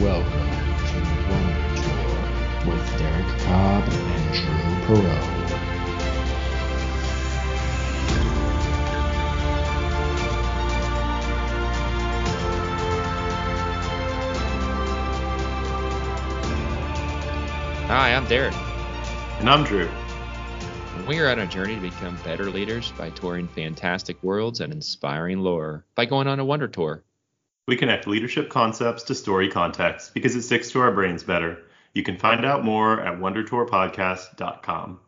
welcome to Wonder Tour with Derek Cobb and Drew Perot. Hi, I'm Derek. And I'm Drew. We are on a journey to become better leaders by touring fantastic worlds and inspiring lore by going on a wonder tour. We connect leadership concepts to story context because it sticks to our brains better. You can find out more at wondertourpodcast.com.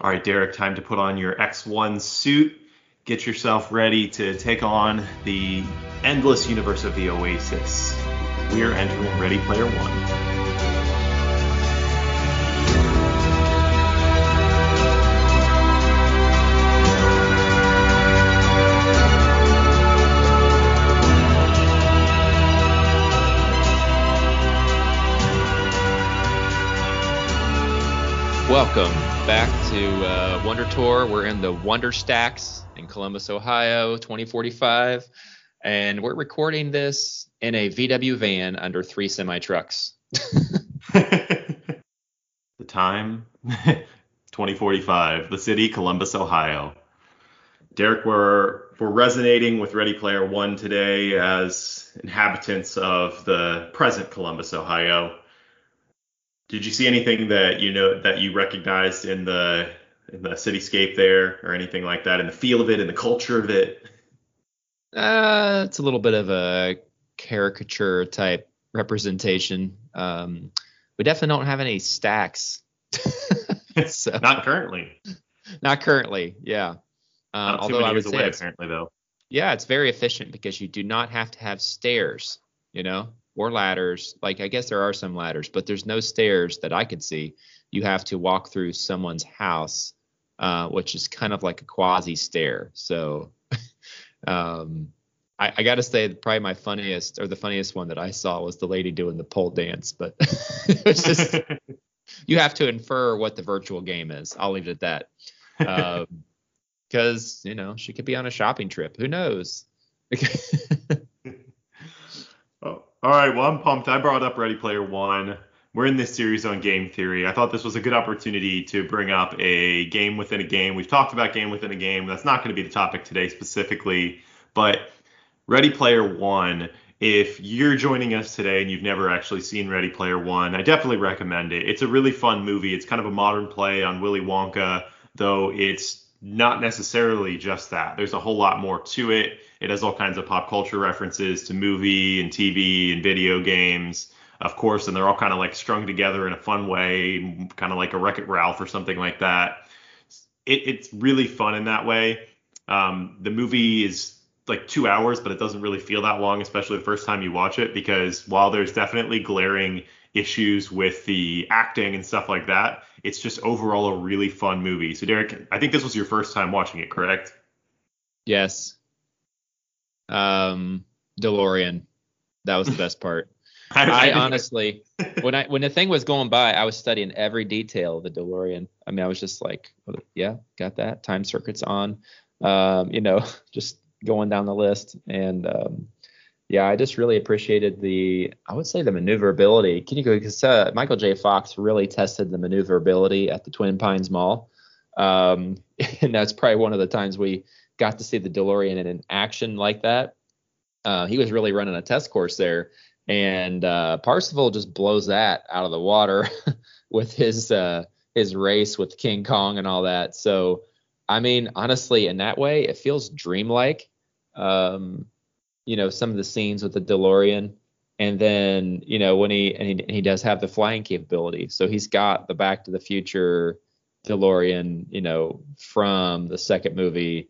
All right, Derek, time to put on your X1 suit. Get yourself ready to take on the endless universe of the Oasis. We are entering Ready Player One. Welcome back to uh, Wonder Tour. We're in the Wonder Stacks in Columbus, Ohio, 2045, and we're recording this in a VW van under three semi trucks. the time 2045, the city Columbus, Ohio. Derek, we're we're resonating with Ready Player One today as inhabitants of the present Columbus, Ohio. Did you see anything that you know that you recognized in the in the cityscape there, or anything like that, in the feel of it, in the culture of it? Uh, it's a little bit of a caricature type representation. Um, we definitely don't have any stacks. so, not currently. Not currently, yeah. Um, not although I would say apparently though. Yeah, it's very efficient because you do not have to have stairs. You know, or ladders. Like I guess there are some ladders, but there's no stairs that I could see. You have to walk through someone's house, uh, which is kind of like a quasi stair. So um, I, I got to say, probably my funniest or the funniest one that I saw was the lady doing the pole dance, but it's just you have to infer what the virtual game is. I'll leave it at that. Because um, you know she could be on a shopping trip. Who knows? All right, well, I'm pumped. I brought up Ready Player One. We're in this series on game theory. I thought this was a good opportunity to bring up a game within a game. We've talked about game within a game. That's not going to be the topic today specifically, but Ready Player One. If you're joining us today and you've never actually seen Ready Player One, I definitely recommend it. It's a really fun movie. It's kind of a modern play on Willy Wonka, though it's not necessarily just that. There's a whole lot more to it. It has all kinds of pop culture references to movie and TV and video games, of course, and they're all kind of like strung together in a fun way, kind of like a Wreck It Ralph or something like that. It, it's really fun in that way. Um, the movie is like two hours, but it doesn't really feel that long, especially the first time you watch it, because while there's definitely glaring issues with the acting and stuff like that, it's just overall a really fun movie. So Derek, I think this was your first time watching it, correct? Yes. Um, DeLorean. That was the best part. I, I honestly, when I when the thing was going by, I was studying every detail of the DeLorean. I mean, I was just like, yeah, got that. Time circuits on. Um, you know, just going down the list, and um, yeah, I just really appreciated the, I would say the maneuverability. Can you go because uh, Michael J. Fox really tested the maneuverability at the Twin Pines Mall, um, and that's probably one of the times we got to see the DeLorean in an action like that. Uh, he was really running a test course there, and uh, Parzival just blows that out of the water with his uh, his race with King Kong and all that. So, I mean, honestly, in that way, it feels dreamlike. Um, you know some of the scenes with the DeLorean, and then you know when he and he, and he does have the flying capability, so he's got the Back to the Future DeLorean, you know, from the second movie.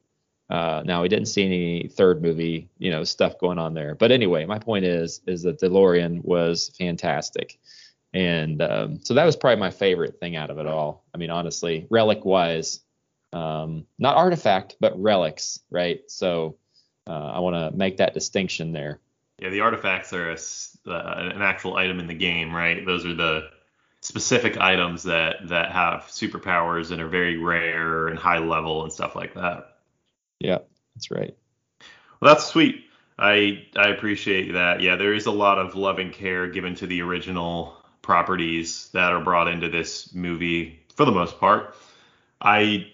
Uh, now we didn't see any third movie, you know, stuff going on there. But anyway, my point is, is that DeLorean was fantastic, and um, so that was probably my favorite thing out of it all. I mean, honestly, relic wise, um, not artifact, but relics, right? So uh, I want to make that distinction there. Yeah, the artifacts are a, uh, an actual item in the game, right? Those are the specific items that that have superpowers and are very rare and high level and stuff like that. Yeah, that's right. Well, that's sweet. I I appreciate that. Yeah, there is a lot of love and care given to the original properties that are brought into this movie for the most part. I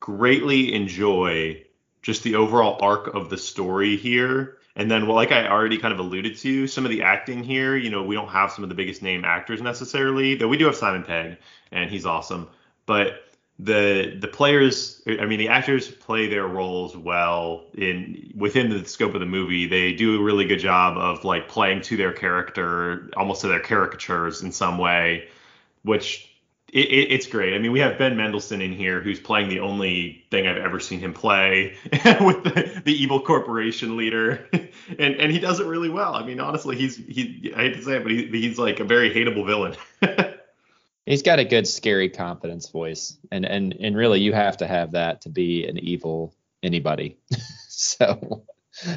greatly enjoy just the overall arc of the story here. And then, well, like I already kind of alluded to, some of the acting here, you know, we don't have some of the biggest name actors necessarily, though we do have Simon Pegg, and he's awesome. But the the players i mean the actors play their roles well in within the scope of the movie. They do a really good job of like playing to their character almost to their caricatures in some way which it, it, it's great. I mean we have ben mendelsohn in here who's playing the only thing i've ever seen him play with the, the evil corporation leader. And and he does it really well. I mean honestly he's he i hate to say it but he, he's like a very hateable villain He's got a good scary confidence voice, and and and really you have to have that to be an evil anybody. so,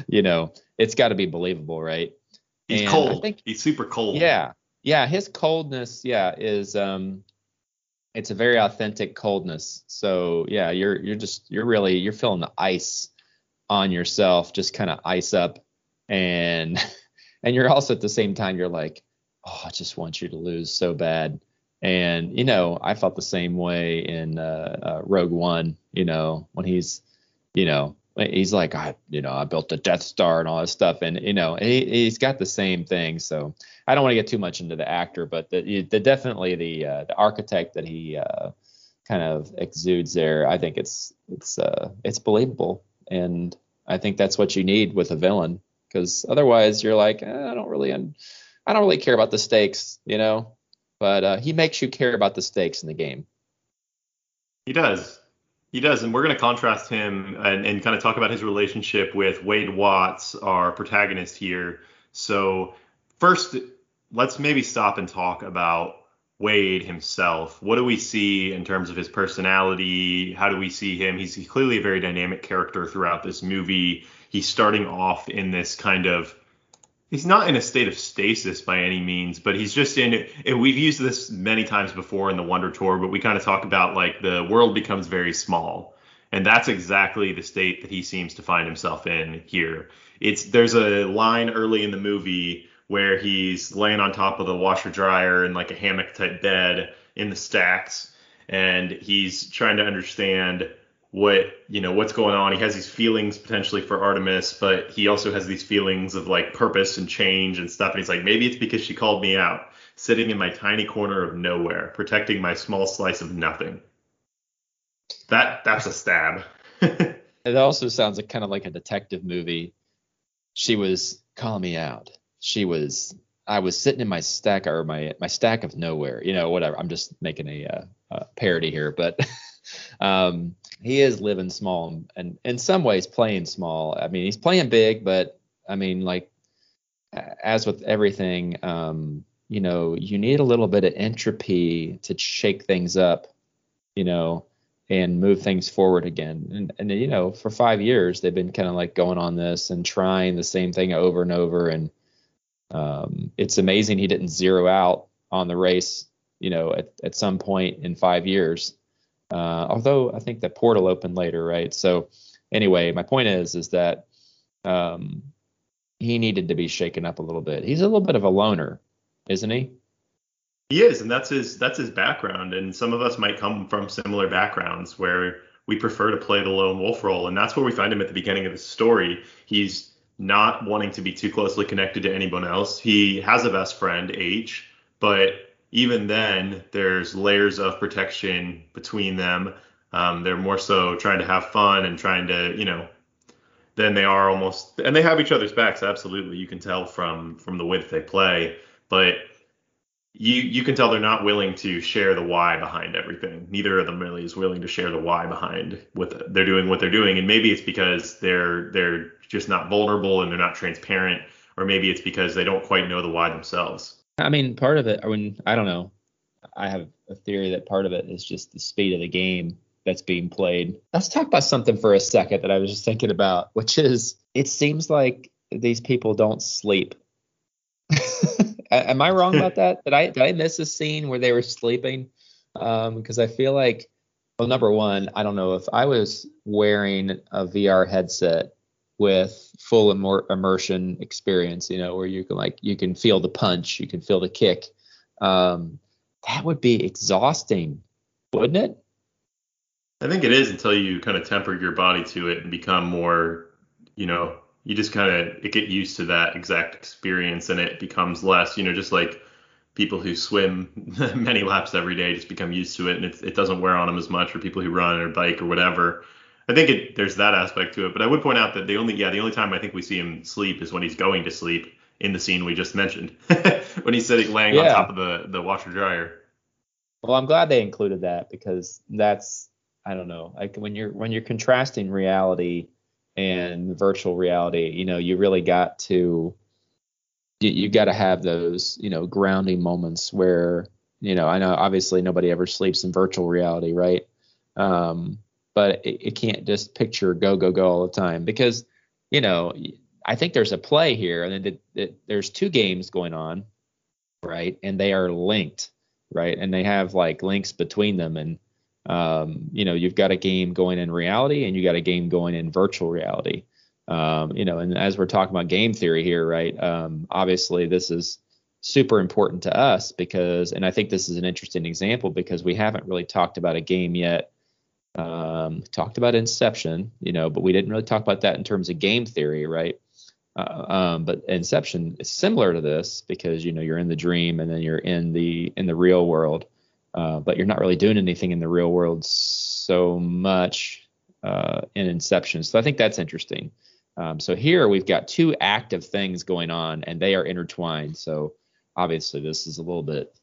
you know, it's got to be believable, right? He's and cold. Think, He's super cold. Yeah, yeah. His coldness, yeah, is um, it's a very authentic coldness. So yeah, you're you're just you're really you're feeling the ice on yourself, just kind of ice up, and and you're also at the same time you're like, oh, I just want you to lose so bad and you know, I felt the same way in uh, uh, Rogue One. You know, when he's, you know, he's like, I, you know, I built the Death Star and all this stuff, and you know, he, he's got the same thing. So I don't want to get too much into the actor, but the, the definitely the uh, the architect that he uh, kind of exudes there, I think it's it's uh, it's believable, and I think that's what you need with a villain, because otherwise you're like, eh, I don't really, I don't really care about the stakes, you know but uh, he makes you care about the stakes in the game. He does. He does, and we're going to contrast him and, and kind of talk about his relationship with Wade Watts, our protagonist here. So first, let's maybe stop and talk about Wade himself. What do we see in terms of his personality? How do we see him? He's clearly a very dynamic character throughout this movie. He's starting off in this kind of he's not in a state of stasis by any means, but he's just in. And we've used this many times before in the Wonder Tour, but we kind of talk about like the world becomes very small, and that's exactly the state that he seems to find himself in here. It's there's a line early in the movie where he's laying on top of the washer dryer in like a hammock type bed in the stacks, and he's trying to understand what you know what's going on. He has these feelings potentially for Artemis, but he also has these feelings of like purpose and change and stuff. And he's like, maybe it's because she called me out, sitting in my tiny corner of nowhere, protecting my small slice of nothing. That that's a stab. it also sounds like kind of like a detective movie. She was calling me out. She was I was sitting in my stack or my my stack of nowhere, you know, whatever. I'm just making a, uh, a parody here, but um, he is living small and in some ways playing small. I mean, he's playing big, but I mean, like as with everything, um, you know, you need a little bit of entropy to shake things up, you know, and move things forward again. And, and you know, for five years they've been kind of like going on this and trying the same thing over and over. And um, it's amazing he didn't zero out on the race, you know, at, at some point in five years. Uh, although I think that portal opened later, right? So anyway, my point is is that um, he needed to be shaken up a little bit. He's a little bit of a loner, isn't he? He is, and that's his that's his background. And some of us might come from similar backgrounds where we prefer to play the lone wolf role, and that's where we find him at the beginning of the story. He's not wanting to be too closely connected to anyone else. He has a best friend, H, but even then, there's layers of protection between them. Um, they're more so trying to have fun and trying to, you know, than they are almost, and they have each other's backs. Absolutely, you can tell from from the way that they play, but you you can tell they're not willing to share the why behind everything. Neither of them really is willing to share the why behind what they're doing, what they're doing, and maybe it's because they're they're just not vulnerable and they're not transparent, or maybe it's because they don't quite know the why themselves. I mean, part of it, I mean, I don't know. I have a theory that part of it is just the speed of the game that's being played. Let's talk about something for a second that I was just thinking about, which is it seems like these people don't sleep. Am I wrong about that? Did I did I miss a scene where they were sleeping? Because um, I feel like, well, number one, I don't know if I was wearing a VR headset with full immer- immersion experience, you know, where you can like you can feel the punch, you can feel the kick. Um, that would be exhausting, wouldn't it? I think it is until you kind of temper your body to it and become more, you know, you just kind of get used to that exact experience and it becomes less, you know, just like people who swim many laps every day just become used to it and it, it doesn't wear on them as much or people who run or bike or whatever. I think it, there's that aspect to it, but I would point out that the only yeah the only time I think we see him sleep is when he's going to sleep in the scene we just mentioned when he's sitting laying yeah. on top of the the washer dryer. Well, I'm glad they included that because that's I don't know like when you're when you're contrasting reality and virtual reality, you know, you really got to you, you got to have those you know grounding moments where you know I know obviously nobody ever sleeps in virtual reality, right? Um, but it, it can't just picture go go go all the time because you know I think there's a play here, and it, there's two games going on, right? And they are linked, right? And they have like links between them, and um, you know you've got a game going in reality, and you got a game going in virtual reality. Um, you know, and as we're talking about game theory here, right? Um, obviously, this is super important to us because, and I think this is an interesting example because we haven't really talked about a game yet um, talked about Inception, you know, but we didn't really talk about that in terms of game theory, right? Uh, um, but Inception is similar to this because you know you're in the dream and then you're in the in the real world, uh, but you're not really doing anything in the real world so much uh, in Inception. So I think that's interesting. Um, so here we've got two active things going on and they are intertwined. So obviously this is a little bit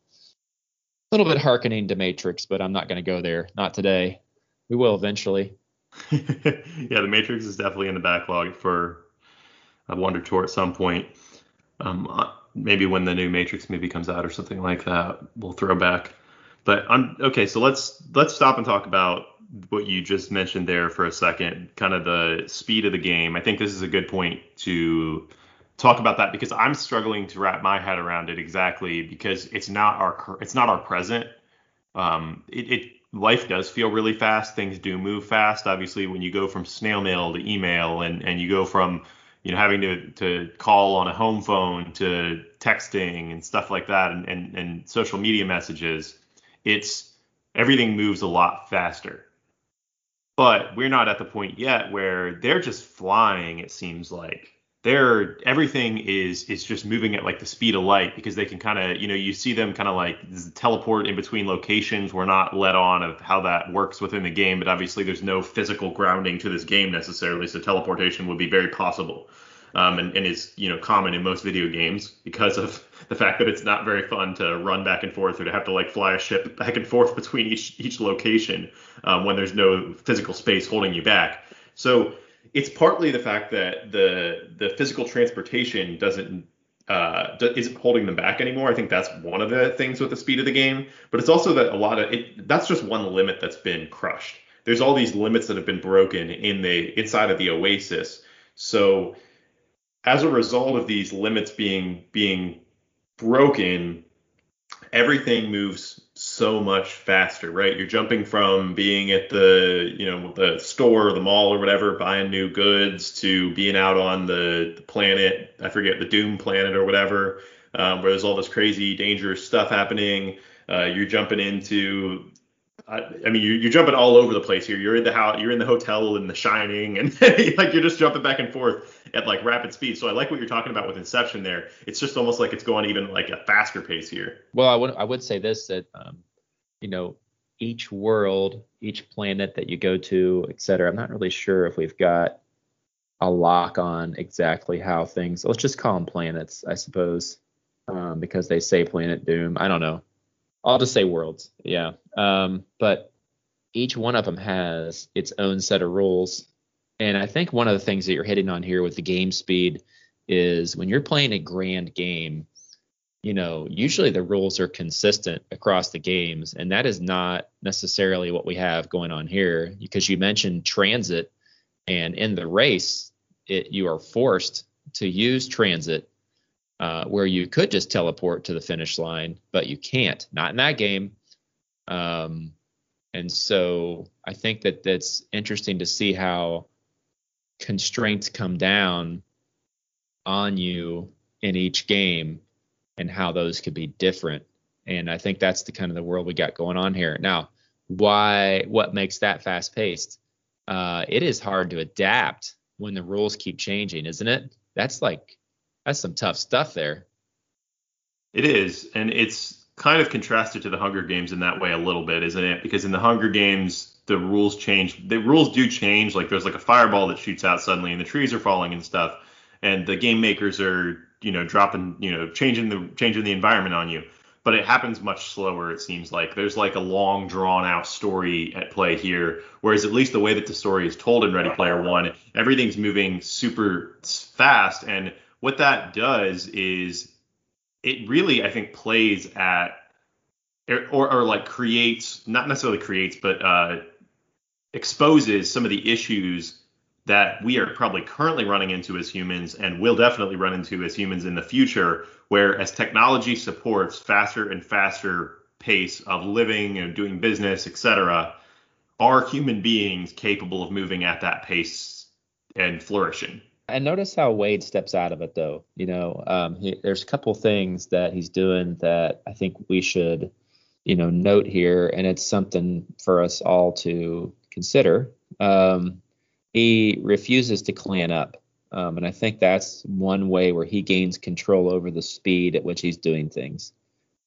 a little bit harkening to Matrix, but I'm not going to go there. Not today. We will eventually. yeah, the Matrix is definitely in the backlog for a Wonder Tour at some point. Um, uh, maybe when the new Matrix movie comes out or something like that, we'll throw back. But I'm okay. So let's let's stop and talk about what you just mentioned there for a second. Kind of the speed of the game. I think this is a good point to talk about that because I'm struggling to wrap my head around it exactly because it's not our it's not our present. Um, it, it life does feel really fast. Things do move fast. Obviously, when you go from snail mail to email and, and you go from you know having to, to call on a home phone to texting and stuff like that and, and, and social media messages, it's everything moves a lot faster. But we're not at the point yet where they're just flying, it seems like they're everything is is just moving at like the speed of light because they can kind of you know you see them kind of like teleport in between locations. We're not let on of how that works within the game but obviously there's no physical grounding to this game necessarily so teleportation would be very possible um, and, and is you know common in most video games because of the fact that it's not very fun to run back and forth or to have to like fly a ship back and forth between each each location um, when there's no physical space holding you back. So it's partly the fact that the the physical transportation doesn't uh, isn't holding them back anymore. I think that's one of the things with the speed of the game. But it's also that a lot of it. That's just one limit that's been crushed. There's all these limits that have been broken in the inside of the Oasis. So as a result of these limits being being broken, everything moves so much faster, right? You're jumping from being at the, you know, the store or the mall or whatever, buying new goods to being out on the, the planet, I forget the Doom planet or whatever, um, where there's all this crazy, dangerous stuff happening. Uh, you're jumping into I, I mean, you're, you're, jumping all over the place here. You're in the house, you're in the hotel in The Shining, and like you're just jumping back and forth at like rapid speed. So I like what you're talking about with Inception there. It's just almost like it's going even like a faster pace here. Well, I would I would say this that um, you know each world, each planet that you go to, et cetera. I'm not really sure if we've got a lock on exactly how things. Let's just call them planets, I suppose, um, because they say Planet Doom. I don't know. I'll just say worlds. Yeah. Um, but each one of them has its own set of rules. And I think one of the things that you're hitting on here with the game speed is when you're playing a grand game, you know, usually the rules are consistent across the games. And that is not necessarily what we have going on here because you mentioned transit. And in the race, it, you are forced to use transit uh, where you could just teleport to the finish line, but you can't. Not in that game. Um, and so I think that that's interesting to see how constraints come down on you in each game and how those could be different. And I think that's the kind of the world we got going on here. Now, why what makes that fast paced? Uh, it is hard to adapt when the rules keep changing, isn't it? That's like that's some tough stuff there. It is, and it's kind of contrasted to the Hunger Games in that way a little bit, isn't it? Because in the Hunger Games, the rules change. The rules do change. Like there's like a fireball that shoots out suddenly, and the trees are falling and stuff, and the game makers are you know dropping you know changing the changing the environment on you but it happens much slower it seems like there's like a long drawn out story at play here whereas at least the way that the story is told in ready player one everything's moving super fast and what that does is it really i think plays at or, or like creates not necessarily creates but uh, exposes some of the issues that we are probably currently running into as humans and will definitely run into as humans in the future, where as technology supports faster and faster pace of living and doing business, etc., are human beings capable of moving at that pace and flourishing? And notice how Wade steps out of it, though. You know, um, he, there's a couple things that he's doing that I think we should, you know, note here, and it's something for us all to consider. Um, he refuses to clan up. Um, and I think that's one way where he gains control over the speed at which he's doing things.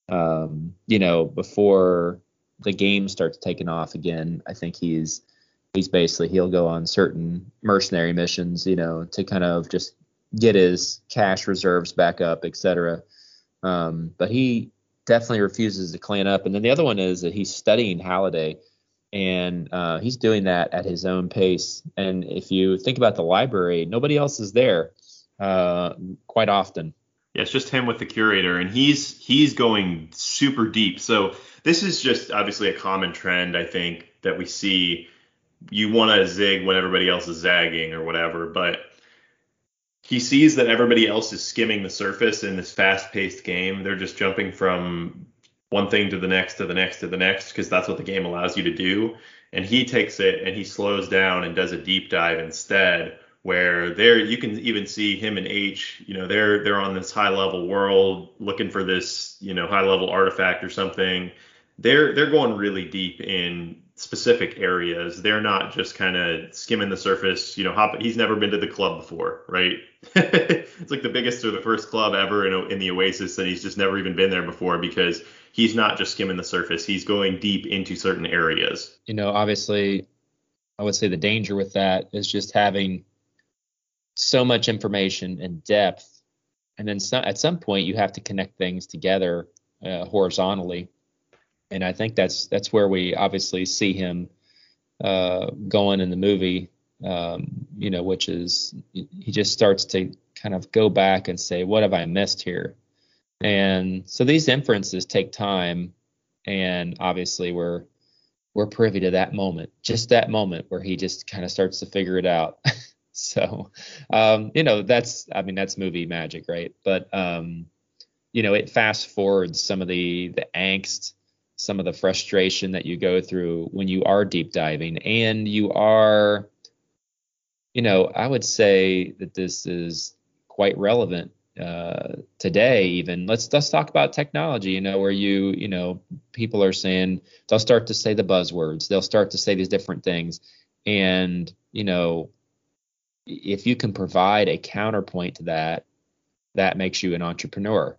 Um, you know, before the game starts taking off again, I think he's he's basically he'll go on certain mercenary missions, you know, to kind of just get his cash reserves back up, etc. Um, but he definitely refuses to clean up. And then the other one is that he's studying Halliday and uh, he's doing that at his own pace. And if you think about the library, nobody else is there uh, quite often. Yeah, it's just him with the curator, and he's he's going super deep. So this is just obviously a common trend, I think, that we see. You want to zig when everybody else is zagging or whatever, but he sees that everybody else is skimming the surface in this fast-paced game. They're just jumping from one thing to the next to the next to the next because that's what the game allows you to do. And he takes it and he slows down and does a deep dive instead where there you can even see him and H, you know, they're they're on this high level world looking for this, you know, high level artifact or something. They're they're going really deep in specific areas. They're not just kind of skimming the surface, you know, hop, he's never been to the club before, right? it's like the biggest or the first club ever in, in the Oasis and he's just never even been there before because he's not just skimming the surface. He's going deep into certain areas. You know, obviously, I would say the danger with that is just having so much information and depth, and then some, at some point you have to connect things together uh, horizontally. And I think that's that's where we obviously see him uh, going in the movie. Um, you know, which is he just starts to kind of go back and say, what have I missed here? And so these inferences take time, and obviously we're we're privy to that moment, just that moment where he just kind of starts to figure it out. so, um, you know, that's I mean that's movie magic, right? But um, you know, it fast forwards some of the the angst, some of the frustration that you go through when you are deep diving, and you are, you know, I would say that this is quite relevant uh, today even. Let's let's talk about technology you know where you you know people are saying they'll start to say the buzzwords they'll start to say these different things. And you know if you can provide a counterpoint to that that makes you an entrepreneur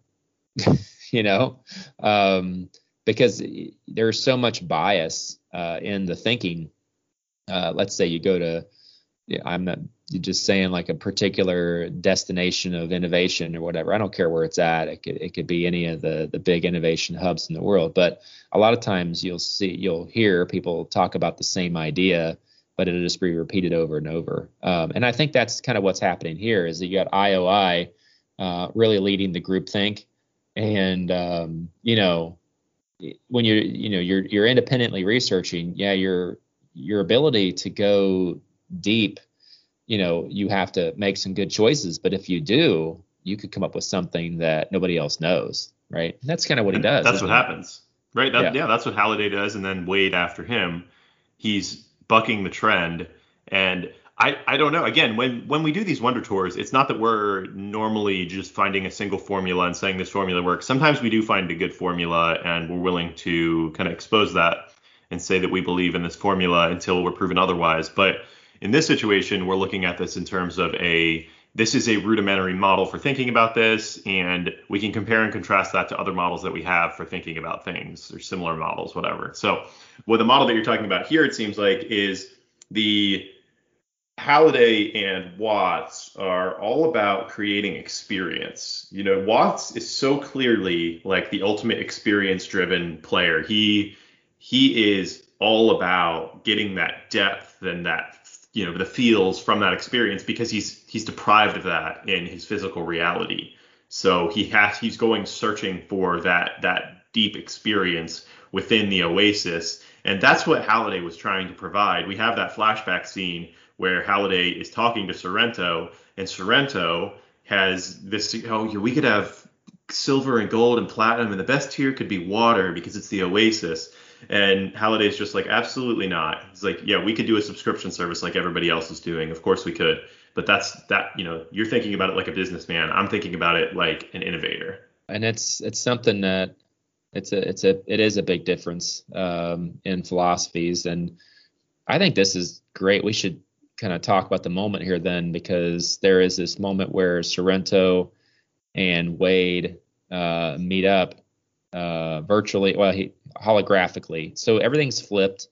you know? Um, because there's so much bias uh, in the thinking uh, let's say you go to i'm not just saying like a particular destination of innovation or whatever. I don't care where it's at. It could it could be any of the the big innovation hubs in the world. But a lot of times you'll see you'll hear people talk about the same idea, but it'll just be repeated over and over. Um, and I think that's kind of what's happening here is that you got IOI uh, really leading the group think, and um, you know when you're you know you're you're independently researching, yeah, your your ability to go deep you know, you have to make some good choices. But if you do, you could come up with something that nobody else knows, right? And that's kind of what he does. That's what it? happens, right? That, yeah. yeah, that's what Halliday does, and then Wade after him, he's bucking the trend. And I, I don't know. Again, when when we do these wonder tours, it's not that we're normally just finding a single formula and saying this formula works. Sometimes we do find a good formula and we're willing to kind of expose that and say that we believe in this formula until we're proven otherwise. But in this situation, we're looking at this in terms of a this is a rudimentary model for thinking about this, and we can compare and contrast that to other models that we have for thinking about things or similar models, whatever. So, what the model that you're talking about here, it seems like, is the Halliday and Watts are all about creating experience. You know, Watts is so clearly like the ultimate experience-driven player. He he is all about getting that depth and that you know the feels from that experience because he's he's deprived of that in his physical reality. So he has he's going searching for that that deep experience within the oasis, and that's what Halliday was trying to provide. We have that flashback scene where Halliday is talking to Sorrento, and Sorrento has this oh we could have silver and gold and platinum, and the best tier could be water because it's the oasis. And Halliday's just like, absolutely not. He's like, yeah, we could do a subscription service like everybody else is doing. Of course we could. But that's that, you know, you're thinking about it like a businessman. I'm thinking about it like an innovator. And it's it's something that it's a it's a it is a big difference um, in philosophies. And I think this is great. We should kind of talk about the moment here then because there is this moment where Sorrento and Wade uh, meet up uh, virtually, well, he, holographically. So everything's flipped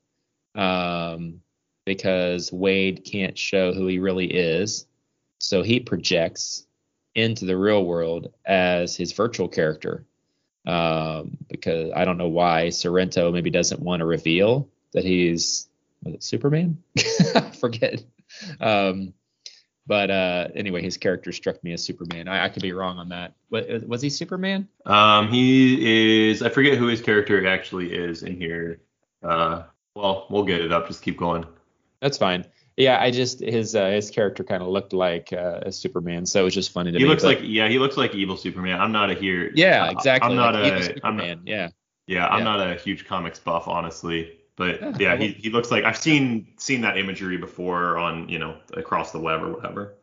um, because Wade can't show who he really is. So he projects into the real world as his virtual character. Um, because I don't know why Sorrento maybe doesn't want to reveal that he's Superman? Forget. Um, but uh, anyway, his character struck me as Superman. I, I could be wrong on that. Was, was he Superman? Um, he is. I forget who his character actually is in here. Uh, well, we'll get it up. Just keep going. That's fine. Yeah, I just his uh, his character kind of looked like uh, a Superman, so it was just funny to he me. He looks but, like yeah, he looks like evil Superman. I'm not a here. Yeah, exactly. I'm not like a. I'm not, yeah. Yeah, I'm yeah. not a huge comics buff, honestly. But yeah, yeah he, he looks like I've seen seen that imagery before on you know across the web or whatever.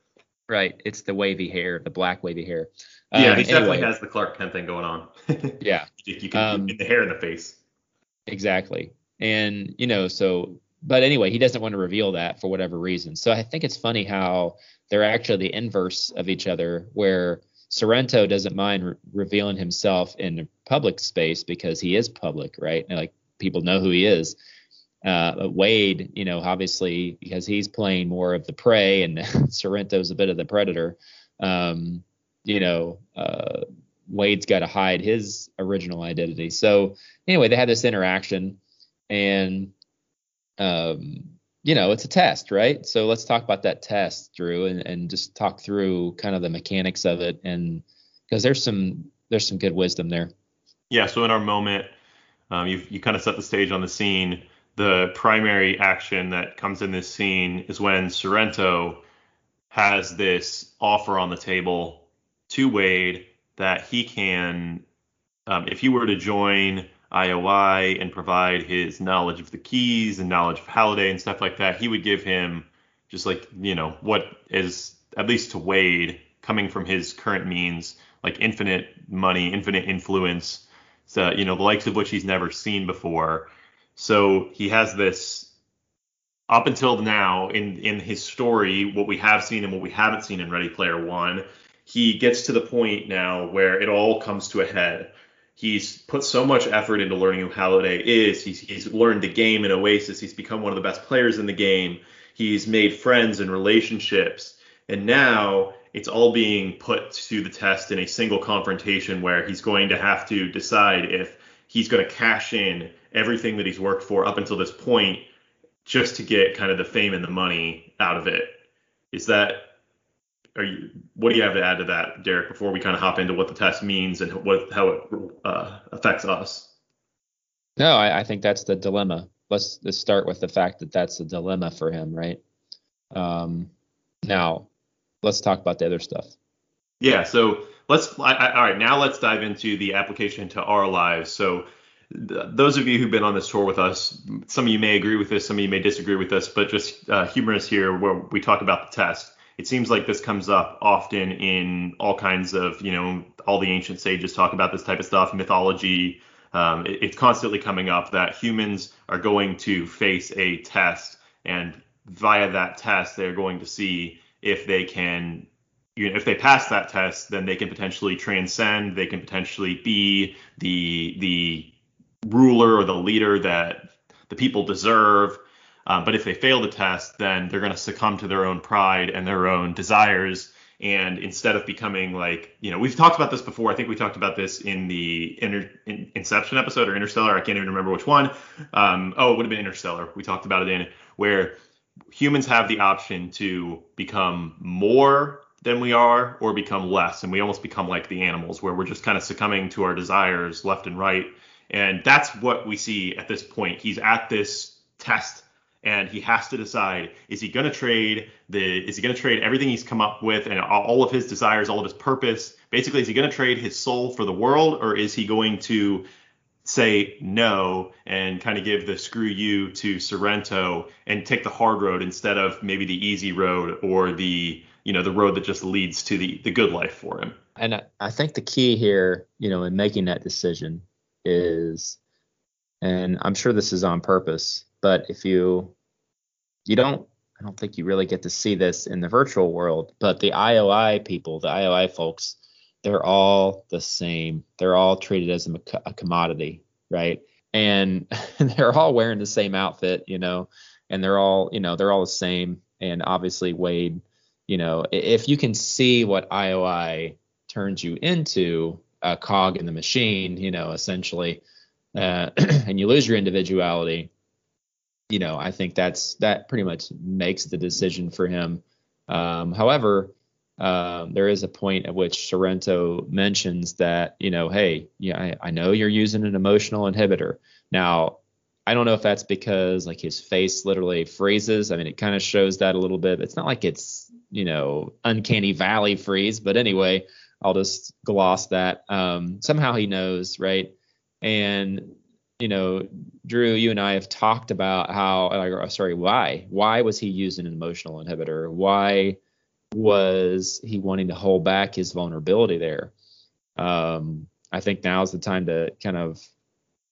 Right, it's the wavy hair, the black wavy hair. Yeah, um, he anyway. definitely has the Clark Kent thing going on. yeah, you can um, the hair in the face. Exactly, and you know so. But anyway, he doesn't want to reveal that for whatever reason. So I think it's funny how they're actually the inverse of each other, where Sorrento doesn't mind re- revealing himself in public space because he is public, right? And like people know who he is. Uh, Wade, you know, obviously because he's playing more of the prey and Sorrento's a bit of the predator. Um, you know, uh, Wade's got to hide his original identity. So anyway, they had this interaction, and um, you know, it's a test, right? So let's talk about that test, Drew, and, and just talk through kind of the mechanics of it, and because there's some there's some good wisdom there. Yeah. So in our moment, um, you you kind of set the stage on the scene. The primary action that comes in this scene is when Sorrento has this offer on the table to Wade that he can, um, if he were to join IOI and provide his knowledge of the keys and knowledge of Halliday and stuff like that, he would give him just like you know what is at least to Wade coming from his current means like infinite money, infinite influence, so, you know, the likes of which he's never seen before. So he has this up until now in in his story, what we have seen and what we haven't seen in Ready Player One, he gets to the point now where it all comes to a head. He's put so much effort into learning who Halliday is. He's he's learned the game in Oasis. He's become one of the best players in the game. He's made friends and relationships. And now it's all being put to the test in a single confrontation where he's going to have to decide if he's going to cash in everything that he's worked for up until this point just to get kind of the fame and the money out of it. Is that are you what do you have to add to that, Derek, before we kind of hop into what the test means and what how it uh, affects us? No, I, I, think that's the dilemma. Let's let's start with the fact that that's the dilemma for him, right? Um, now, let's talk about the other stuff. Yeah. So let's. I, I, all right. Now let's dive into the application to our lives. So those of you who've been on this tour with us, some of you may agree with this, some of you may disagree with this, but just uh, humorous here where we talk about the test. It seems like this comes up often in all kinds of, you know, all the ancient sages talk about this type of stuff, mythology. Um, it, it's constantly coming up that humans are going to face a test, and via that test, they're going to see if they can you know, if they pass that test, then they can potentially transcend. They can potentially be the the ruler or the leader that the people deserve. Uh, but if they fail the test, then they're going to succumb to their own pride and their own desires. And instead of becoming like, you know, we've talked about this before. I think we talked about this in the Inter- in Inception episode or Interstellar. I can't even remember which one. Um, oh, it would have been Interstellar. We talked about it in where humans have the option to become more than we are or become less. And we almost become like the animals where we're just kind of succumbing to our desires left and right and that's what we see at this point. He's at this test and he has to decide is he going to trade the is he going to trade everything he's come up with and all of his desires, all of his purpose? Basically, is he going to trade his soul for the world or is he going to say no and kind of give the screw you to Sorrento and take the hard road instead of maybe the easy road or the you know the road that just leads to the the good life for him. And I think the key here, you know, in making that decision is, and I'm sure this is on purpose, but if you you don't I don't think you really get to see this in the virtual world, but the IOI people, the IOI folks, they're all the same. They're all treated as a, a commodity, right? And they're all wearing the same outfit, you know, and they're all, you know, they're all the same. And obviously, Wade, you know, if you can see what IOI turns you into, a cog in the machine, you know, essentially, uh, and you lose your individuality, you know, I think that's that pretty much makes the decision for him. Um, however, um, there is a point at which Sorrento mentions that, you know, hey, yeah, I, I know you're using an emotional inhibitor. Now, I don't know if that's because like his face literally freezes. I mean, it kind of shows that a little bit. It's not like it's, you know, uncanny valley freeze, but anyway, I'll just gloss that. Um, somehow he knows, right? And you know, Drew, you and I have talked about how, sorry, why? Why was he using an emotional inhibitor? Why was he wanting to hold back his vulnerability there? Um, I think now is the time to kind of,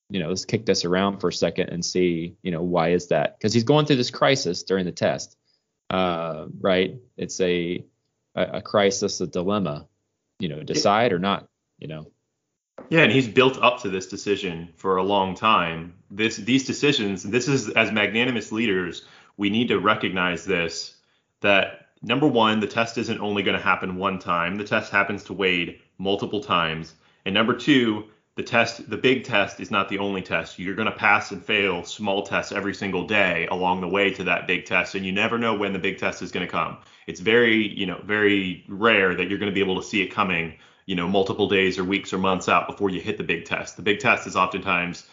you know, let's kick this around for a second and see, you know, why is that? Because he's going through this crisis during the test, uh, right? It's a, a, a crisis, a dilemma you know decide or not you know yeah and he's built up to this decision for a long time this these decisions this is as magnanimous leaders we need to recognize this that number one the test isn't only going to happen one time. The test happens to wade multiple times. And number two the test the big test is not the only test. You're going to pass and fail small tests every single day along the way to that big test and you never know when the big test is going to come. It's very you know very rare that you're going to be able to see it coming you know multiple days or weeks or months out before you hit the big test. The big test is oftentimes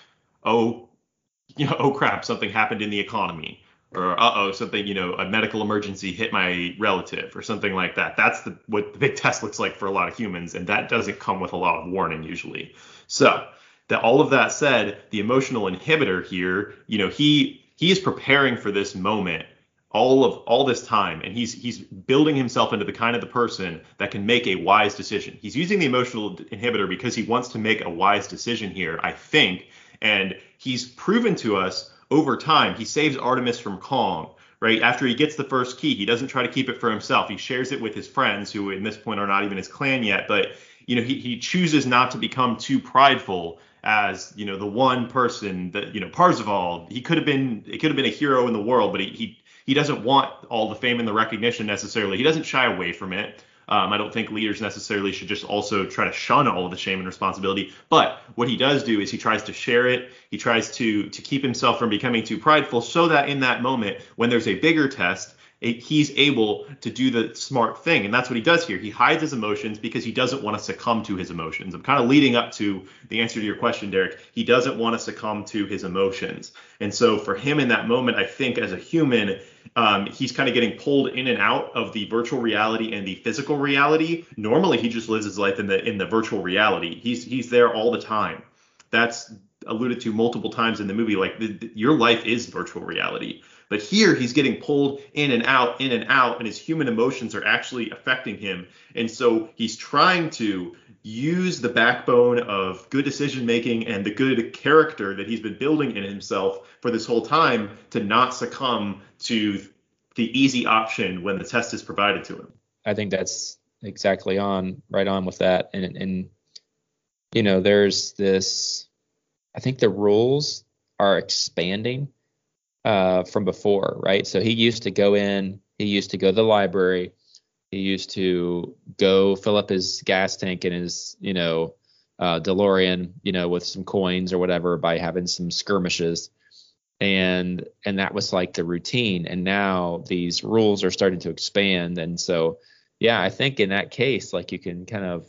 oh you know oh crap something happened in the economy or uh-oh something you know a medical emergency hit my relative or something like that that's the what the big test looks like for a lot of humans and that doesn't come with a lot of warning usually so that all of that said the emotional inhibitor here you know he he is preparing for this moment all of all this time and he's he's building himself into the kind of the person that can make a wise decision. He's using the emotional inhibitor because he wants to make a wise decision here, I think, and he's proven to us over time. He saves Artemis from Kong, right? After he gets the first key, he doesn't try to keep it for himself. He shares it with his friends who at this point are not even his clan yet, but you know, he he chooses not to become too prideful as you know the one person that you know Parzival he could have been it could have been a hero in the world but he, he he doesn't want all the fame and the recognition necessarily. He doesn't shy away from it. Um, I don't think leaders necessarily should just also try to shun all of the shame and responsibility. But what he does do is he tries to share it. He tries to to keep himself from becoming too prideful, so that in that moment, when there's a bigger test, it, he's able to do the smart thing. And that's what he does here. He hides his emotions because he doesn't want to succumb to his emotions. I'm kind of leading up to the answer to your question, Derek. He doesn't want to succumb to his emotions. And so for him in that moment, I think as a human, um, he's kind of getting pulled in and out of the virtual reality and the physical reality. Normally, he just lives his life in the in the virtual reality. He's he's there all the time. That's alluded to multiple times in the movie, like the, the, your life is virtual reality. But here he's getting pulled in and out, in and out, and his human emotions are actually affecting him. And so he's trying to use the backbone of good decision making and the good character that he's been building in himself for this whole time to not succumb to the easy option when the test is provided to him. I think that's exactly on, right on with that. And, and you know, there's this, I think the rules are expanding uh, from before, right? So he used to go in, he used to go to the library, he used to go fill up his gas tank in his, you know, uh, DeLorean, you know, with some coins or whatever by having some skirmishes. And and that was like the routine. And now these rules are starting to expand. And so yeah, I think in that case, like you can kind of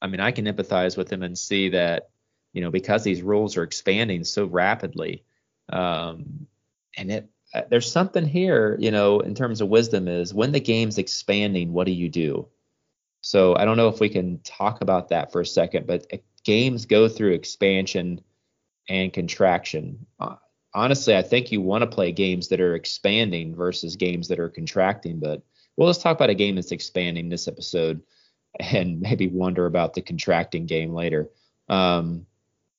I mean, I can empathize with him and see that, you know, because these rules are expanding so rapidly, um, and it uh, there's something here, you know, in terms of wisdom is when the game's expanding, what do you do? So I don't know if we can talk about that for a second, but uh, games go through expansion and contraction. Uh, honestly, I think you want to play games that are expanding versus games that are contracting. But well, let's talk about a game that's expanding this episode, and maybe wonder about the contracting game later. Um,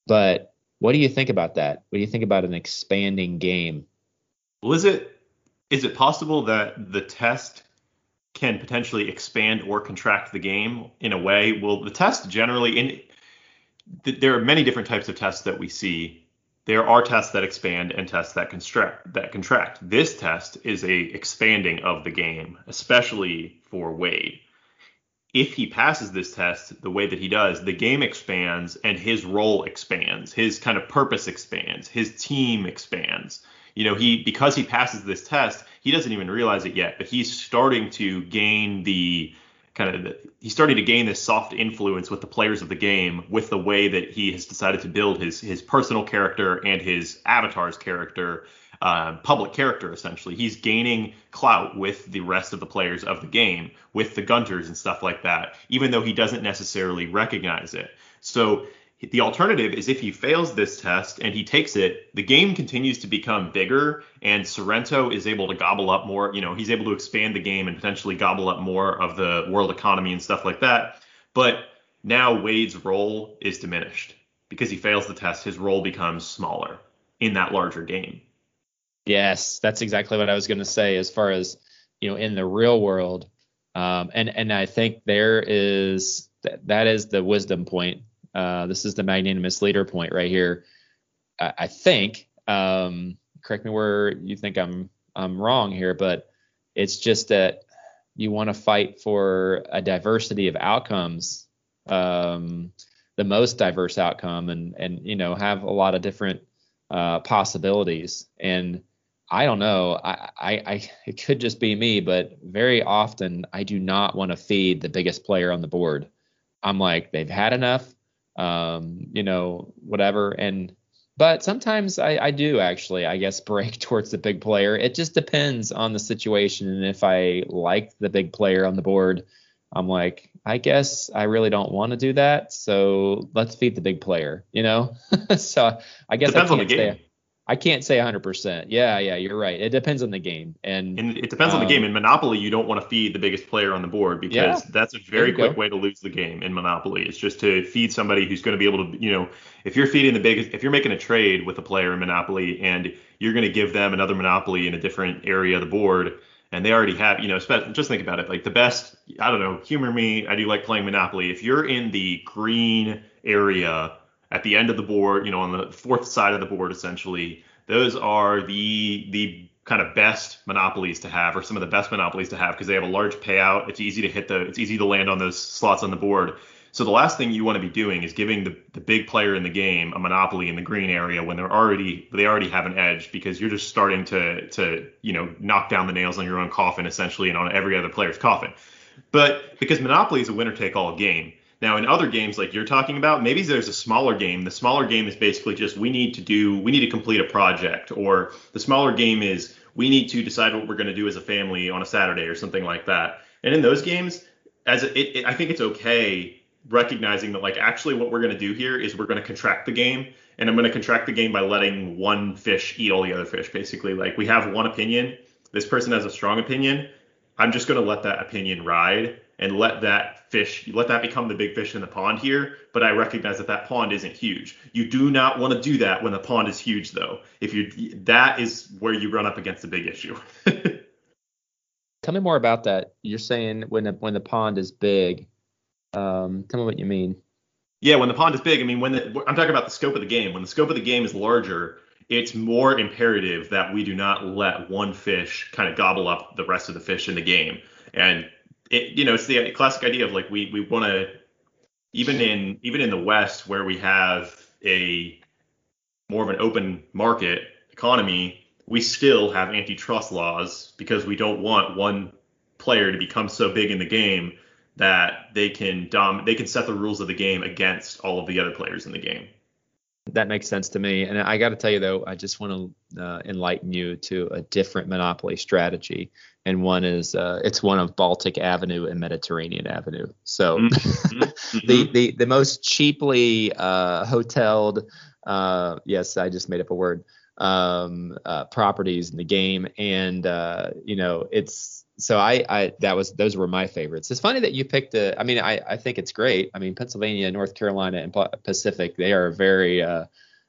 but what do you think about that? What do you think about an expanding game? Well, is it is it possible that the test can potentially expand or contract the game in a way? Well, the test generally in th- there are many different types of tests that we see. There are tests that expand and tests that contract. That contract. This test is a expanding of the game, especially for Wade if he passes this test the way that he does, the game expands and his role expands, his kind of purpose expands, his team expands. You know, he because he passes this test, he doesn't even realize it yet, but he's starting to gain the kind of the, he's starting to gain this soft influence with the players of the game with the way that he has decided to build his his personal character and his avatar's character uh, public character essentially. He's gaining clout with the rest of the players of the game, with the Gunters and stuff like that, even though he doesn't necessarily recognize it. So the alternative is if he fails this test and he takes it, the game continues to become bigger, and Sorrento is able to gobble up more. You know, he's able to expand the game and potentially gobble up more of the world economy and stuff like that. But now Wade's role is diminished because he fails the test. His role becomes smaller in that larger game. Yes, that's exactly what I was going to say. As far as you know, in the real world, um, and and I think there is that, that is the wisdom point. Uh, this is the magnanimous leader point right here. I, I think. Um, correct me where you think I'm I'm wrong here, but it's just that you want to fight for a diversity of outcomes, um, the most diverse outcome, and and you know have a lot of different uh, possibilities. And I don't know. I, I, I, it could just be me, but very often I do not want to feed the biggest player on the board. I'm like, they've had enough, um, you know, whatever. And, but sometimes I, I do actually, I guess, break towards the big player. It just depends on the situation. And if I like the big player on the board, I'm like, I guess I really don't want to do that. So let's feed the big player, you know? so I guess depends I can't on the game. Say, I can't say 100%. Yeah, yeah, you're right. It depends on the game, and, and it depends um, on the game. Um, in Monopoly, you don't want to feed the biggest player on the board because yeah, that's a very quick go. way to lose the game in Monopoly. It's just to feed somebody who's going to be able to, you know, if you're feeding the biggest, if you're making a trade with a player in Monopoly and you're going to give them another Monopoly in a different area of the board, and they already have, you know, just think about it. Like the best, I don't know, humor me. I do like playing Monopoly. If you're in the green area at the end of the board, you know, on the fourth side of the board, essentially those are the the kind of best monopolies to have, or some of the best monopolies to have, because they have a large payout. It's easy to hit the, it's easy to land on those slots on the board. So the last thing you want to be doing is giving the, the big player in the game a monopoly in the green area when they're already they already have an edge because you're just starting to to you know knock down the nails on your own coffin essentially and on every other player's coffin. But because monopoly is a winner take all game, now, in other games like you're talking about, maybe there's a smaller game. The smaller game is basically just we need to do, we need to complete a project, or the smaller game is we need to decide what we're going to do as a family on a Saturday or something like that. And in those games, as it, it, I think it's okay recognizing that like actually what we're going to do here is we're going to contract the game. And I'm going to contract the game by letting one fish eat all the other fish basically. Like we have one opinion. This person has a strong opinion. I'm just going to let that opinion ride and let that fish let that become the big fish in the pond here but I recognize that that pond isn't huge you do not want to do that when the pond is huge though if you that is where you run up against a big issue Tell me more about that. You're saying when the, when the pond is big. Um, tell me what you mean. Yeah, when the pond is big, I mean when the, I'm talking about the scope of the game. When the scope of the game is larger, it's more imperative that we do not let one fish kind of gobble up the rest of the fish in the game. And it, you know, it's the classic idea of like we we want to even in even in the West where we have a more of an open market economy, we still have antitrust laws because we don't want one player to become so big in the game that they can dom they can set the rules of the game against all of the other players in the game. That makes sense to me. And I got to tell you though, I just want to uh, enlighten you to a different monopoly strategy. And one is uh, it's one of Baltic Avenue and Mediterranean Avenue. So mm-hmm. mm-hmm. the, the the most cheaply uh, hoteled, uh, yes, I just made up a word, um, uh, properties in the game, and uh, you know it's so I, I that was those were my favorites. It's funny that you picked a. I mean, I I think it's great. I mean, Pennsylvania, North Carolina, and Pacific they are very uh,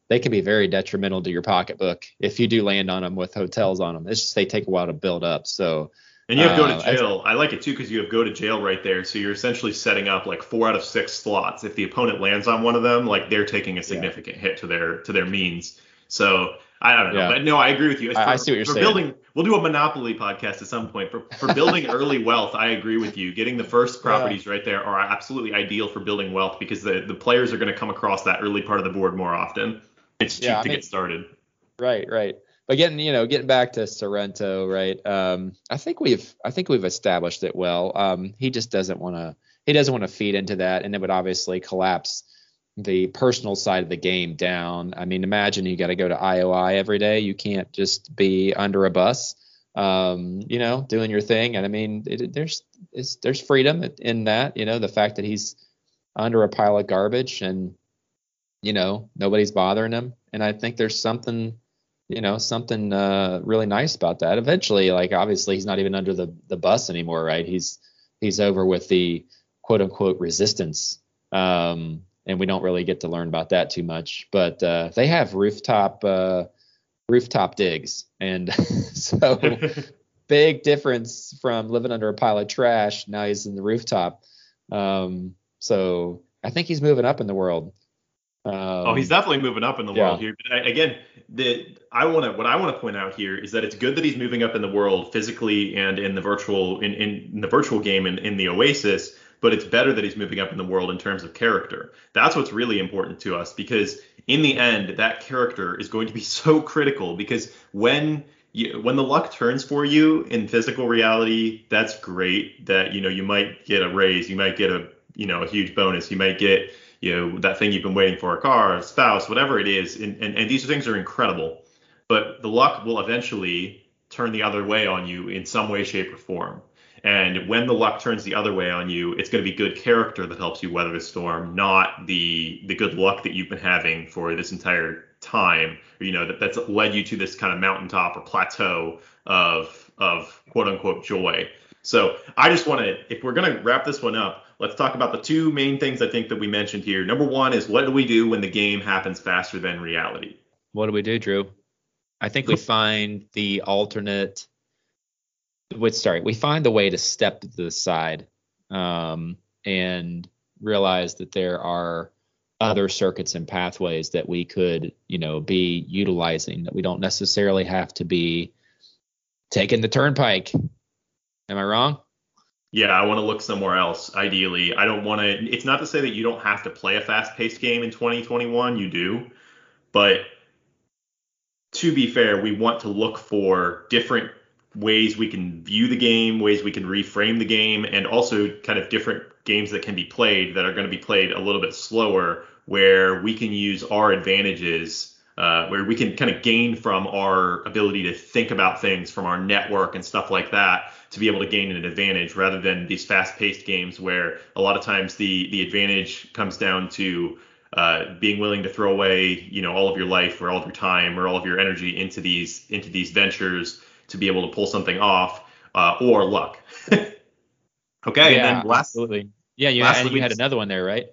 they can be very detrimental to your pocketbook if you do land on them with hotels on them. It's just they take a while to build up. So. And you have go to uh, jail. I, I like it too because you have go to jail right there. So you're essentially setting up like four out of six slots. If the opponent lands on one of them, like they're taking a significant yeah. hit to their to their means. So I don't know, yeah. but no, I agree with you. For, I, see what you're for saying. Building, we'll do a monopoly podcast at some point. For for building early wealth, I agree with you. Getting the first properties yeah. right there are absolutely ideal for building wealth because the the players are going to come across that early part of the board more often. It's cheap yeah, to mean, get started. Right, right. But getting you know getting back to Sorrento, right? Um, I think we've I think we've established it well. Um, he just doesn't want to he doesn't want to feed into that, and it would obviously collapse the personal side of the game down. I mean, imagine you got to go to IOI every day. You can't just be under a bus, um, you know, doing your thing. And I mean, it, there's there's freedom in that. You know, the fact that he's under a pile of garbage and you know nobody's bothering him. And I think there's something, you know, something uh, really nice about that. Eventually, like obviously, he's not even under the the bus anymore, right? He's he's over with the quote unquote resistance. Um, and we don't really get to learn about that too much. But uh, they have rooftop uh, rooftop digs, and so big difference from living under a pile of trash. Now he's in the rooftop. Um, so I think he's moving up in the world. Um, oh, he's definitely moving up in the yeah. world here. But I, again, the I want to what I want to point out here is that it's good that he's moving up in the world physically and in the virtual in, in, in the virtual game in, in the Oasis but it's better that he's moving up in the world in terms of character. That's what's really important to us because in the end, that character is going to be so critical because when you, when the luck turns for you in physical reality, that's great. That you know you might get a raise, you might get a you know a huge bonus, you might get you know that thing you've been waiting for, a car, a spouse, whatever it is, and, and, and these things are incredible. But the luck will eventually turn the other way on you in some way, shape, or form. And when the luck turns the other way on you, it's going to be good character that helps you weather the storm, not the the good luck that you've been having for this entire time. You know that that's led you to this kind of mountaintop or plateau of of quote unquote joy. So I just want to, if we're going to wrap this one up, let's talk about the two main things I think that we mentioned here. Number one is what do we do when the game happens faster than reality? What do we do, Drew? I think we find the alternate with sorry, we find the way to step to the side um, and realize that there are other circuits and pathways that we could, you know, be utilizing that we don't necessarily have to be taking the turnpike. Am I wrong? Yeah, I want to look somewhere else. Ideally, I don't want to. It's not to say that you don't have to play a fast-paced game in 2021. You do, but to be fair, we want to look for different ways we can view the game, ways we can reframe the game, and also kind of different games that can be played that are going to be played a little bit slower, where we can use our advantages, uh, where we can kind of gain from our ability to think about things from our network and stuff like that to be able to gain an advantage rather than these fast-paced games where a lot of times the the advantage comes down to uh, being willing to throw away, you know, all of your life or all of your time or all of your energy into these into these ventures to be able to pull something off, uh, or luck. okay, yeah, and then last, absolutely. Yeah, you, and you had another one there, right?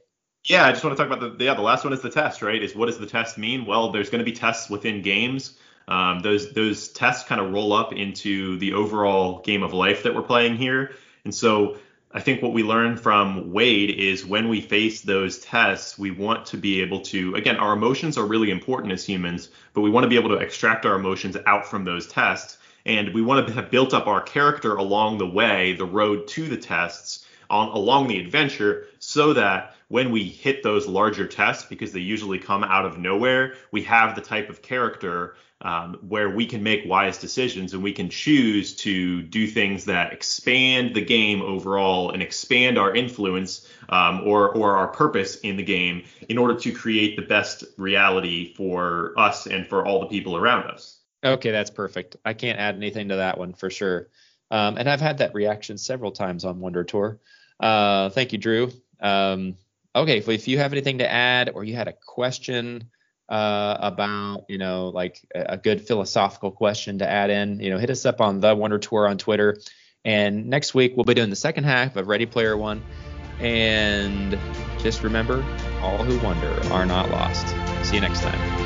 Yeah, I just want to talk about the yeah the last one is the test, right? Is what does the test mean? Well, there's going to be tests within games. Um, those those tests kind of roll up into the overall game of life that we're playing here, and so I think what we learned from Wade is when we face those tests, we want to be able to, again, our emotions are really important as humans, but we want to be able to extract our emotions out from those tests. And we want to have built up our character along the way, the road to the tests, on along the adventure, so that when we hit those larger tests, because they usually come out of nowhere, we have the type of character um, where we can make wise decisions and we can choose to do things that expand the game overall and expand our influence um, or, or our purpose in the game in order to create the best reality for us and for all the people around us. Okay, that's perfect. I can't add anything to that one for sure. Um, and I've had that reaction several times on Wonder Tour. Uh, thank you, Drew. Um, okay, if you have anything to add or you had a question, uh, about you know like a, good philosophical question to add in, you know, hit us up on the Wonder Tour on Twitter. And next week we'll be doing the second half of Ready Player One. And just remember, all who wonder are not lost. See you next time.